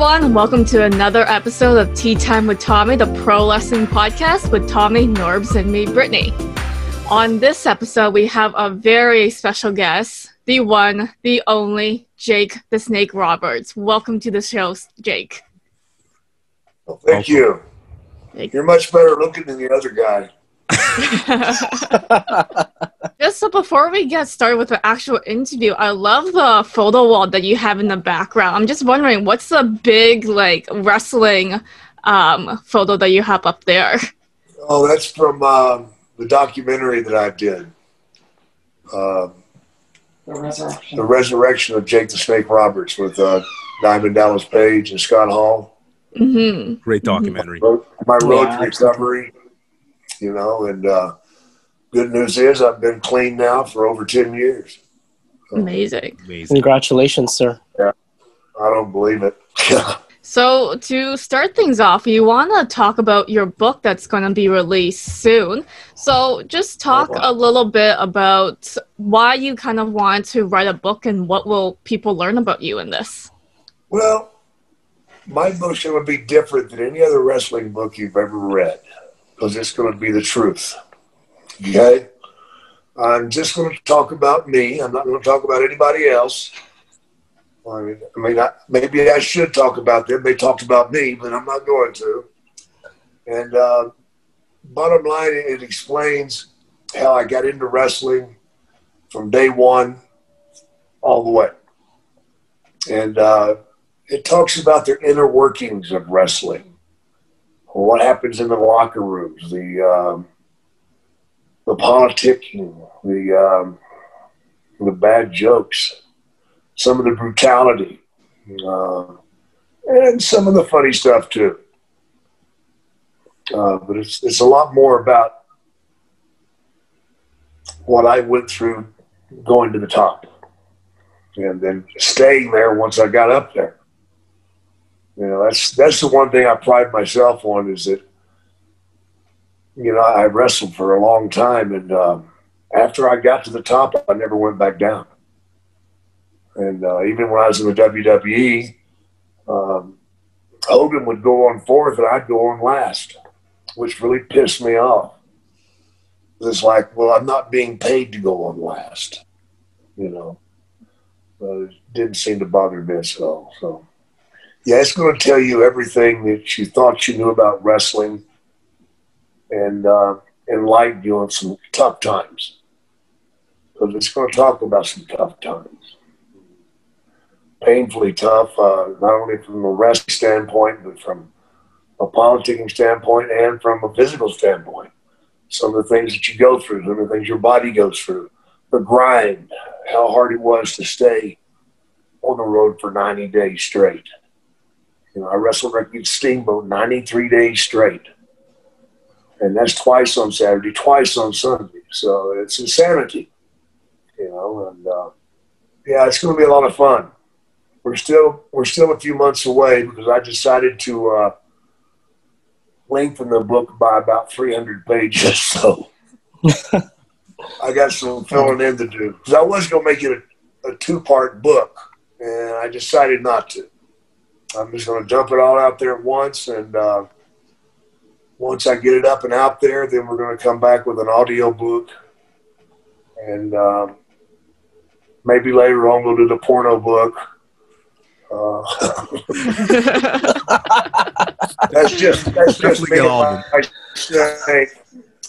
everyone. Welcome to another episode of Tea Time with Tommy, the pro Lesson podcast with Tommy, Norbs, and me, Brittany. On this episode, we have a very special guest, the one, the only, Jake the Snake Roberts. Welcome to the show, Jake. Well, thank you. Thank- You're much better looking than the other guy. Just so before we get started with the actual interview, I love the photo wall that you have in the background. I'm just wondering, what's the big like wrestling um, photo that you have up there? Oh, that's from um, the documentary that I did. Um, The resurrection. the resurrection of Jake the Snake Roberts with uh, Diamond Dallas Page and Scott Hall. hmm Great documentary. Road- My road Yeah, to recovery, you know, and uh, good news is I've been clean now for over 10 years. Amazing. Amazing. Congratulations, sir. Yeah, I don't believe it. So to start things off, you want to talk about your book that's going to be released soon. So just talk Oh, wow. a little bit about why you kind of want to write a book and what will people learn about you in this. Well, my book's going to be different than any other wrestling book you've ever read because it's going to be the truth. Okay? I'm just going to talk about me. I'm not going to talk about anybody else. I mean, I mean I, maybe I should talk about them. They talked about me, but I'm not going to. And uh, bottom line, it explains how I got into wrestling from day one all the way. And uh, it talks about the inner workings of wrestling, what happens in the locker rooms, the um, the politicking, the um, the bad jokes, some of the brutality, uh, and some of the funny stuff too. Uh, but it's it's a lot more about what I went through going to the top and then staying there once I got up there. You know, that's that's the one thing I pride myself on is that you know I wrestled for a long time, and um, after I got to the top, I never went back down. And uh, even when I was in the WWE, um, Hogan would go on fourth, and I'd go on last, which really pissed me off. It's like, well, I'm not being paid to go on last, you know uh, it didn't seem to bother me at all. So, yeah, it's going to tell you everything that you thought you knew about wrestling, and uh, enlighten you on some tough times. Because it's going to talk about some tough times, painfully tough, uh, not only from a wrestling standpoint, but from a politicking standpoint and from a physical standpoint. Some of the things that you go through, some of the things your body goes through, the grind, how hard it was to stay on the road for 90 days straight. You know, I wrestled Ricky Steamboat 93 days straight. And that's twice on Saturday, twice on Sunday. So it's insanity, you know, and uh, yeah, it's going to be a lot of fun. We're still we're still a few months away because I decided to uh, lengthen the book by about 300 pages. So I got some filling in to do because I was going to make it a, a two part book, and I decided not to. I'm just going to dump it all out there at once, and uh, once I get it up and out there, then we're going to come back with an audio book, and um, maybe later on we'll do the porno book. Uh, that's just that's just me and all of my snake.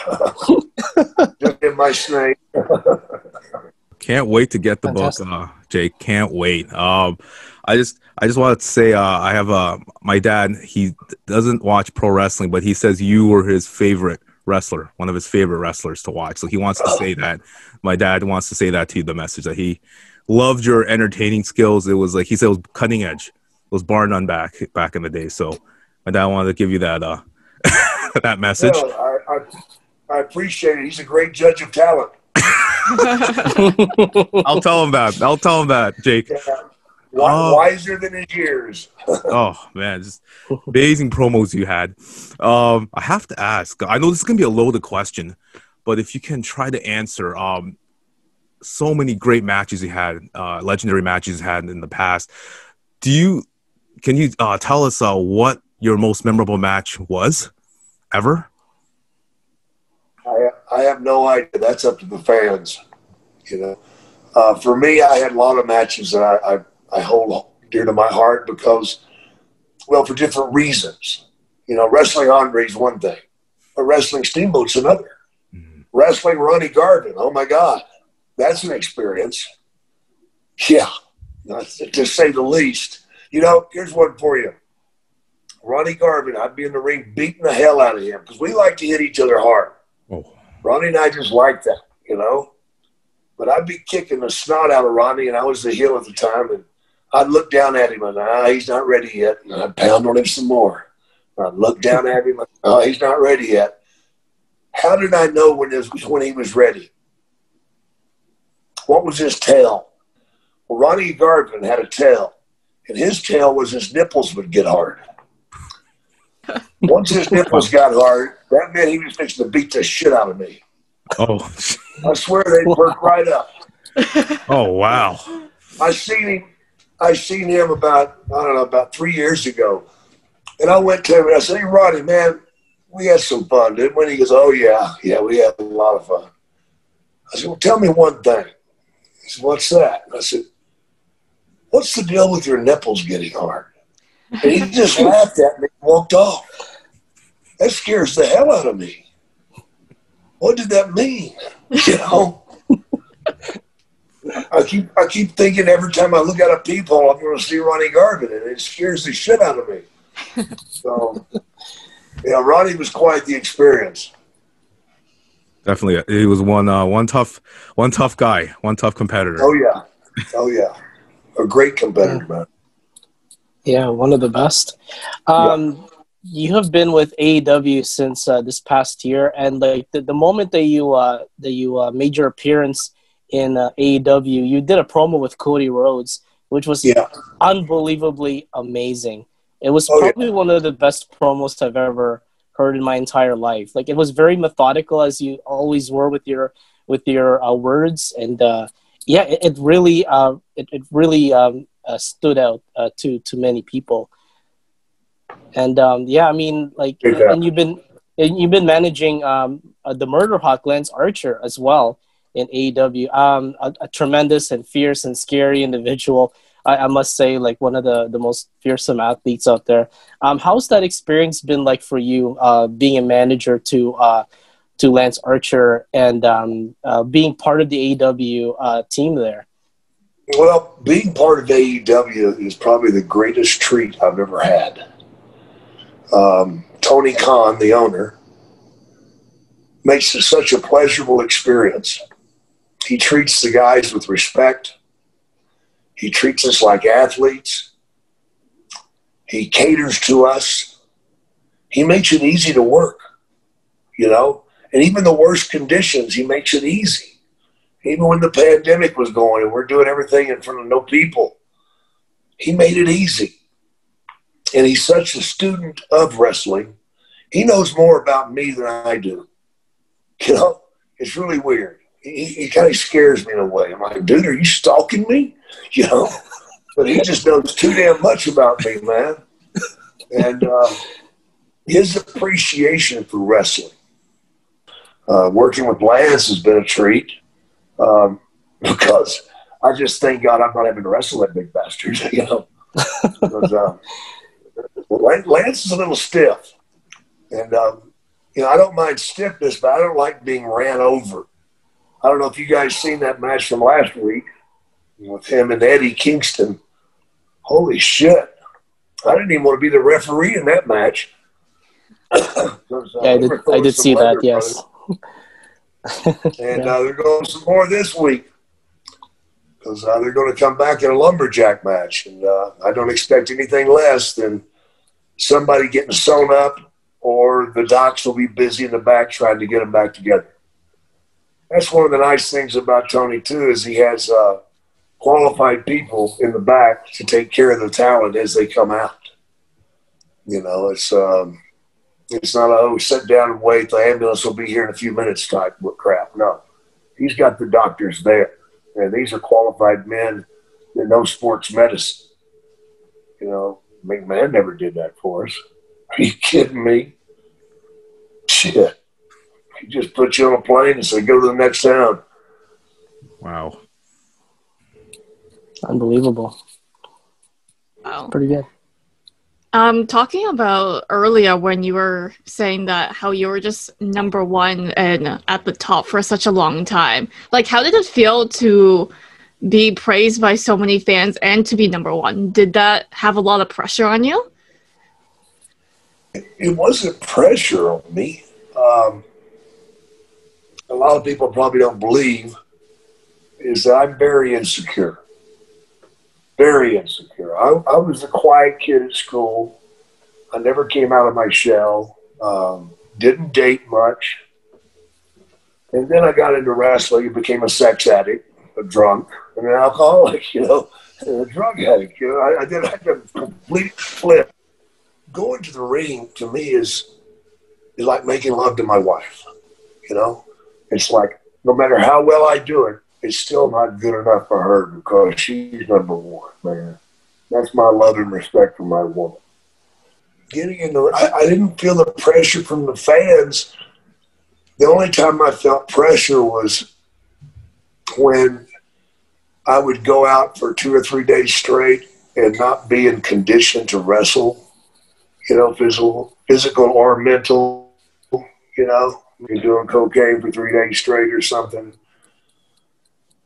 just in my snake. Can't wait to get the book, uh, Jake. Can't wait. Um, I just, I just wanted to say, uh, I have uh, my dad. He doesn't watch pro wrestling, but he says you were his favorite wrestler, one of his favorite wrestlers to watch. So he wants to say that. My dad wants to say that to you. The message that he loved your entertaining skills. It was like he said, it was cutting edge. It was bar none back back in the day. So my dad wanted to give you that uh, that message. No, I, I, I appreciate it. He's a great judge of talent. I'll tell him that. I'll tell him that, Jake. Yeah. Wi- Oh. Wiser than his years. Oh man, just amazing promos you had. Um, I have to ask. I know this is gonna be a loaded question, but if you can try to answer, um, so many great matches you had, uh, legendary matches you had in the past. Do you can you uh, tell us uh, what your most memorable match was ever? I, have no idea. That's up to the fans. You know, uh, for me, I had a lot of matches that I, I, I hold dear to my heart because, well, for different reasons. You know, wrestling Andre's one thing, but wrestling Steamboat's another. Mm-hmm. Wrestling Ronnie Garvin, oh my God, that's an experience. Yeah, to say the least. You know, here's one for you. Ronnie Garvin, I'd be in the ring beating the hell out of him because we like to hit each other hard. Ronnie and I just like that, you know. But I'd be kicking the snot out of Ronnie, and I was the heel at the time, and I'd look down at him and ah, he's not ready yet, and I'd pound on him some more. I'd look down at him, and, oh, he's not ready yet. How did I know when, was, when he was ready? What was his tail? Well, Ronnie Garvin had a tail, and his tail was his nipples would get hard. Once his nipples got hard, that meant he was fixing to beat the shit out of me. Oh, I swear they perk right up. Oh wow! I seen him. I seen him about I don't know about three years ago, and I went to him and I said, "Hey, Ronnie, man, we had some fun, didn't we?" he goes, "Oh yeah, yeah, we had a lot of fun." I said, "Well, tell me one thing." He said, "What's that?" And I said, "What's the deal with your nipples getting hard?" And he just laughed at me and walked off. That scares the hell out of me. What did that mean? You know? I keep I keep thinking every time I look out a peephole, I'm going to see Ronnie Garvin, and it scares the shit out of me. So, yeah, Ronnie was quite the experience. Definitely, he was one uh, one tough one tough guy, one tough competitor. Oh yeah, oh yeah, a great competitor, man. Yeah, one of the best. Um, yeah. You have been with AEW since uh, this past year, and like the, the moment that you uh, that you uh, made your appearance in uh, AEW, you did a promo with Cody Rhodes, which was yeah. unbelievably amazing. It was oh, probably yeah. one of the best promos I've ever heard in my entire life. Like it was very methodical, as you always were with your with your uh, words, and uh, yeah, it, it really uh, it, it really um, uh, stood out uh, to to many people. And um, yeah, I mean, like, yeah. and you've been and you've been managing um, uh, the Murder Hawk Lance Archer as well in AEW. Um, a, a, tremendous and fierce and scary individual. I, I, must say, like one of the, the most fearsome athletes out there. Um, how's that experience been like for you, uh, being a manager to uh, to Lance Archer and um, uh, being part of the AEW uh, team there? Well, being part of AEW is probably the greatest treat I've ever had. Um, Tony Khan, the owner, makes it such a pleasurable experience. He treats the guys with respect. He treats us like athletes. He caters to us. He makes it easy to work, you know, and even the worst conditions, he makes it easy even when the pandemic was going and we're doing everything in front of no people, he made it easy. And he's such a student of wrestling. He knows more about me than I do. You know, it's really weird. He, he kind of scares me in a way. I'm like, dude, are you stalking me? You know, but he just knows too damn much about me, man. And uh, his appreciation for wrestling. Uh, working with Lance has been a treat um, because I just thank God I'm not having to wrestle that big bastard. You know, uh, Lance is a little stiff, and um, you know I don't mind stiffness, but I don't like being ran over. I don't know if you guys seen that match from last week with him and Eddie Kingston. Holy shit! I didn't even want to be the referee in that match. uh, yeah, I did, I did see that. Yes. and uh, they're going some more this week because uh, they're going to come back in a lumberjack match, and uh, I don't expect anything less than somebody getting sewn up, or the docs will be busy in the back trying to get them back together. That's one of the nice things about Tony too is he has uh, qualified people in the back to take care of the talent as they come out. You know, it's. Um, it's not a, oh, sit down and wait, the ambulance will be here in a few minutes type crap. No. He's got the doctors there. And these are qualified men that know sports medicine. You know, McMahon never did that for us. Are you kidding me? Shit. He just put you on a plane and said, go to the next town. Wow. Unbelievable. Wow. Pretty good. Um, talking about earlier when you were saying that how you were just number one and at the top for such a long time. Like, how did it feel to be praised by so many fans and to be number one? Did that have a lot of pressure on you? It wasn't pressure on me. Um, a lot of people probably don't believe is that I'm very insecure very insecure. I, I was a quiet kid at school. I never came out of my shell. Um, didn't date much. And then I got into wrestling and became a sex addict, a drunk, and an alcoholic, you know, and a drug addict. You know, I, I did I did a complete flip. Going to the ring to me is is like making love to my wife. You know, it's like no matter how well I do it, it's still not good enough for her because she's number one, man. That's my love and respect for my woman. Getting into, I, I didn't feel the pressure from the fans. The only time I felt pressure was when I would go out for two or three days straight and not be in condition to wrestle, you know, physical, physical or mental, you know, you're doing cocaine for three days straight or something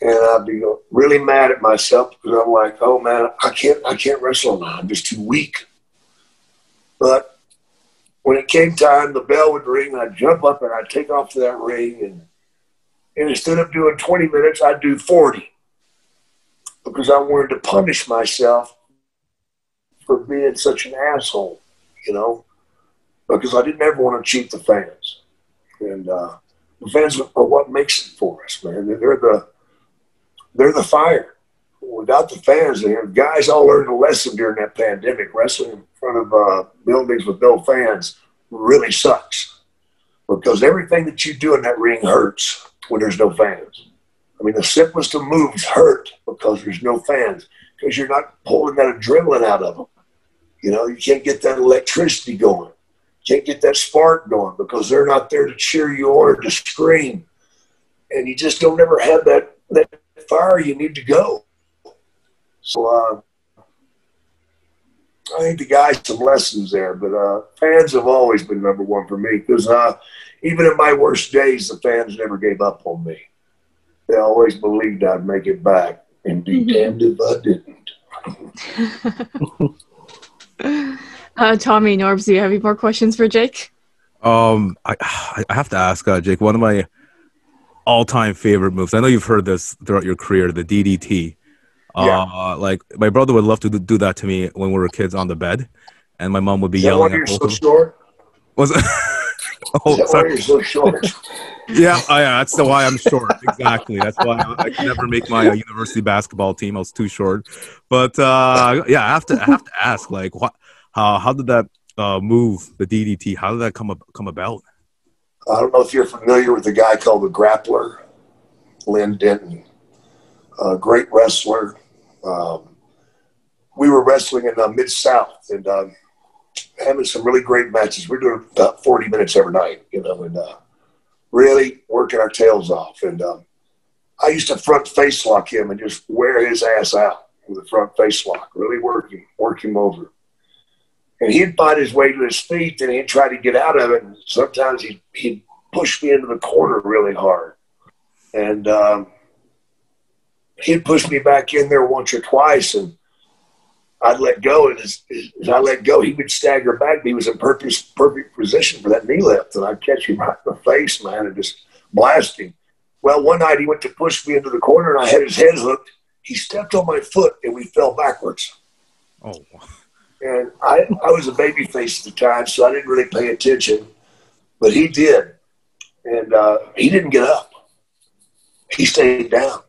and I'd be really mad at myself because I'm like, oh man, I can't, I can't wrestle now. I'm just too weak. But when it came time, the bell would ring, I'd jump up and I'd take off that ring, and, and instead of doing 20 minutes, I'd do 40 because I wanted to punish myself for being such an asshole, you know, because I didn't ever want to cheat the fans, and uh, the fans are what makes it for us, man. They're the they're the fire. Without the fans, guys all learned a lesson during that pandemic. Wrestling in front of uh, buildings with no fans really sucks because everything that you do in that ring hurts when there's no fans. I mean, the simplest of moves hurt because there's no fans because you're not pulling that adrenaline out of them. You know, you can't get that electricity going. You can't get that spark going because they're not there to cheer you on or to scream. And you just don't ever have that, that far you need to go. So uh, I think the guys some lessons there, but uh, fans have always been number one for me because uh, even in my worst days, the fans never gave up on me. They always believed I'd make it back, and be mm-hmm. damned if I didn't. uh, Tommy Norbs, do you have any more questions for Jake? Um, I I have to ask uh, Jake. One of my all-time favorite moves? I know you've heard this throughout your career, the DDT. Yeah. Uh, like my brother would love to do that to me when we were kids on the bed, and my mom would be yelling at both so. Short? Was oh, sorry. you're so short. yeah, oh, yeah, that's the why I'm short. Exactly. That's why I, I could never make my uh, university basketball team. I was too short. But uh, yeah, I have to I have to ask, like, what, how how did that uh, move, the DDT? How did that come up, come about? I don't know if you're familiar with a guy called the Grappler, Len Denton, a great wrestler. Um, we were wrestling in uh, Mid South and uh, having some really great matches. We are doing about 40 minutes every night, you know, and uh, really working our tails off. And um, I used to front face lock him and just wear his ass out with a front face lock, really working, work him over and he'd find his way to his feet and he'd try to get out of it. And sometimes he'd, he'd push me into the corner really hard. And um, he'd push me back in there once or twice and I'd let go. And as, as I let go, he would stagger back. He was in perfect, perfect position for that knee lift. And I'd catch him right in the face, man, and just blast him. Well, one night he went to push me into the corner and I had his head hooked. He stepped on my foot and we fell backwards. Oh, and I, I was a baby face at the time, so I didn't really pay attention. But he did. And uh, he didn't get up. He stayed down.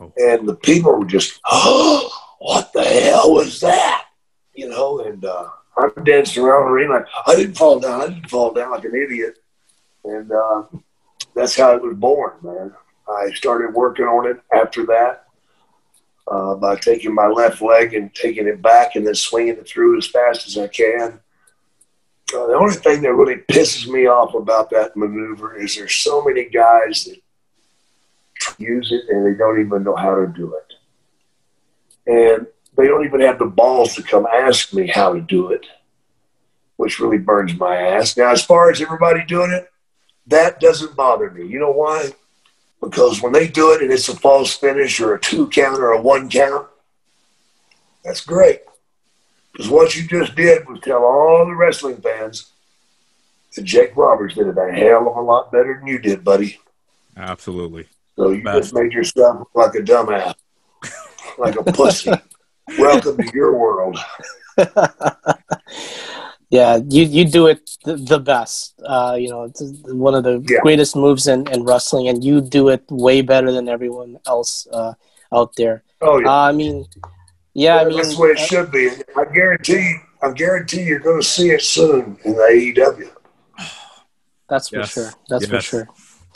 And the people were just, oh, what the hell was that? You know, and uh, I'm dancing around the ring like, I didn't fall down. I didn't fall down like an idiot. And uh, that's how it was born, man. I started working on it after that. uh, by taking my left leg and taking it back and then swinging it through as fast as I can. Uh, the only thing that really pisses me off about that maneuver is there's so many guys that use it and they don't even know how to do it. And they don't even have the balls to come ask me how to do it, which really burns my ass. Now, as far as everybody doing it, that doesn't bother me. You know why? Because when they do it and it's a false finish or a two count or a one count, that's great. Because what you just did was tell all the wrestling fans that Jake Roberts did it a hell of a lot better than you did, buddy. Absolutely. So you Best. just made yourself like a dumbass, like a pussy. Welcome to your world. yeah, you you do it the, best. Uh, you know, it's one of the yeah. greatest moves in, in wrestling, and you do it way better than everyone else uh, out there. Oh yeah. Uh, I mean, yeah, well, I mean that's the way it uh, should be. I guarantee, I guarantee you're going to see it soon in the AEW. That's for yes. sure. That's yes. for sure.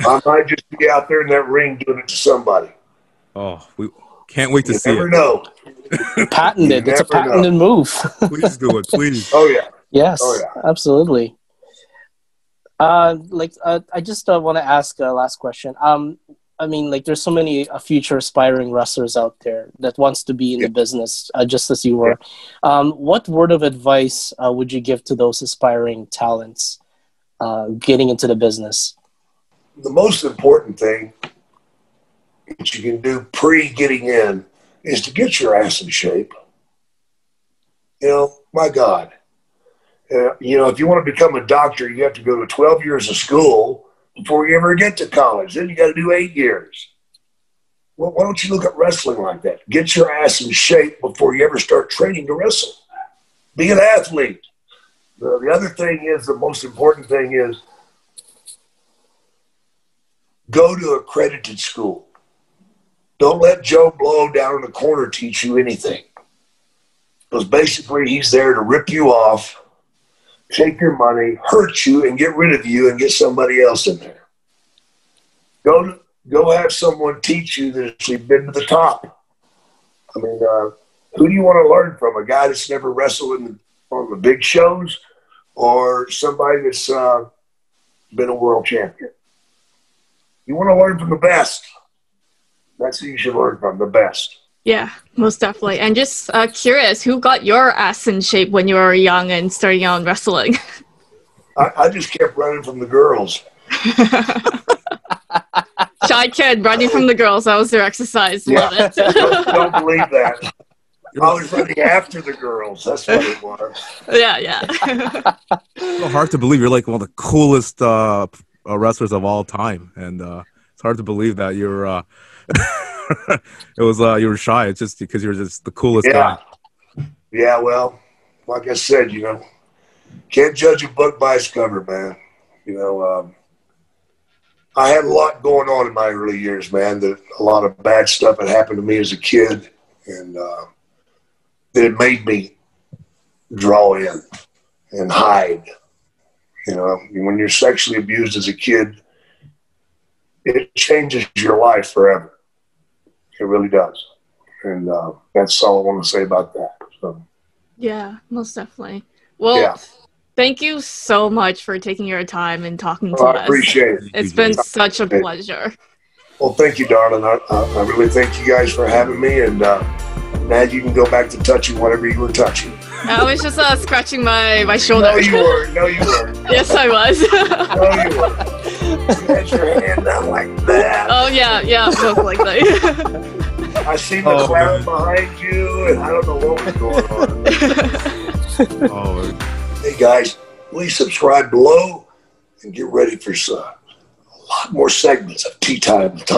I might just be out there in that ring doing it to somebody. Oh, we can't wait to you see never it. know. patented. it's a patented know. move. please do it, please. Oh yeah. Yes. Oh yeah. Absolutely. Uh, like uh, I just uh, want to ask a last question. Um, I mean, like there's so many uh, future aspiring wrestlers out there that wants to be in yeah. the business, uh, just as you were. Yeah. Um, what word of advice uh, would you give to those aspiring talents uh, getting into the business? The most important thing that you can do pre getting in is to get your ass in shape. You know, my God. Uh, you know, if you want to become a doctor, you have to go to 12 years of school before you ever get to college. Then you got to do eight years. Well, why don't you look at wrestling like that? Get your ass in shape before you ever start training to wrestle. Be an athlete. The, the other thing is, the most important thing is go to accredited school. Don't let Joe Blow down in the corner teach you anything. Because basically, he's there to rip you off, take your money, hurt you, and get rid of you and get somebody else in there. Go, go have someone teach you that's been to the top. I mean, uh, who do you want to learn from? A guy that's never wrestled in on the big shows or somebody that's uh, been a world champion? You want to learn from the best. That's who you should learn from, the best. Yeah, most definitely. And just uh, curious, who got your ass in shape when you were young and starting out in wrestling? I, I just kept running from the girls. Shy kid running from the girls. That was their exercise. Yeah. Love it. don't, don't believe that. I was running after the girls. That's what it was. Yeah, yeah. so hard to believe you're like one of the coolest uh, uh, wrestlers of all time, and uh, it's hard to believe that you're. Uh, it was uh, you were shy. It's just because you're just the coolest yeah. guy. Yeah, well, like I said, you know, can't judge a book by its cover, man. You know, um, I had a lot going on in my early years, man. That a lot of bad stuff had happened to me as a kid, and uh, it made me draw in and hide. You know, when you're sexually abused as a kid, it changes your life forever. It really does. And uh, that's all I want to say about that. So. Yeah, most definitely. Well, yeah. thank you so much for taking your time and talking to oh, us. I appreciate it. It's been such a pleasure. Well, thank you, darling. I, I, really thank you guys for having me. And uh, now you can go back to touching whatever you were touching. I was just uh, scratching my, my shoulder. No, you were. No, you were. yes, I was. no, you were. You had your hand down like that. Oh, yeah, yeah, most likely. I see the oh, cloud man. behind you, and I don't know what was going on. oh. Hey, guys, please subscribe below and get ready for some, a lot more segments of Tea Time with Tom.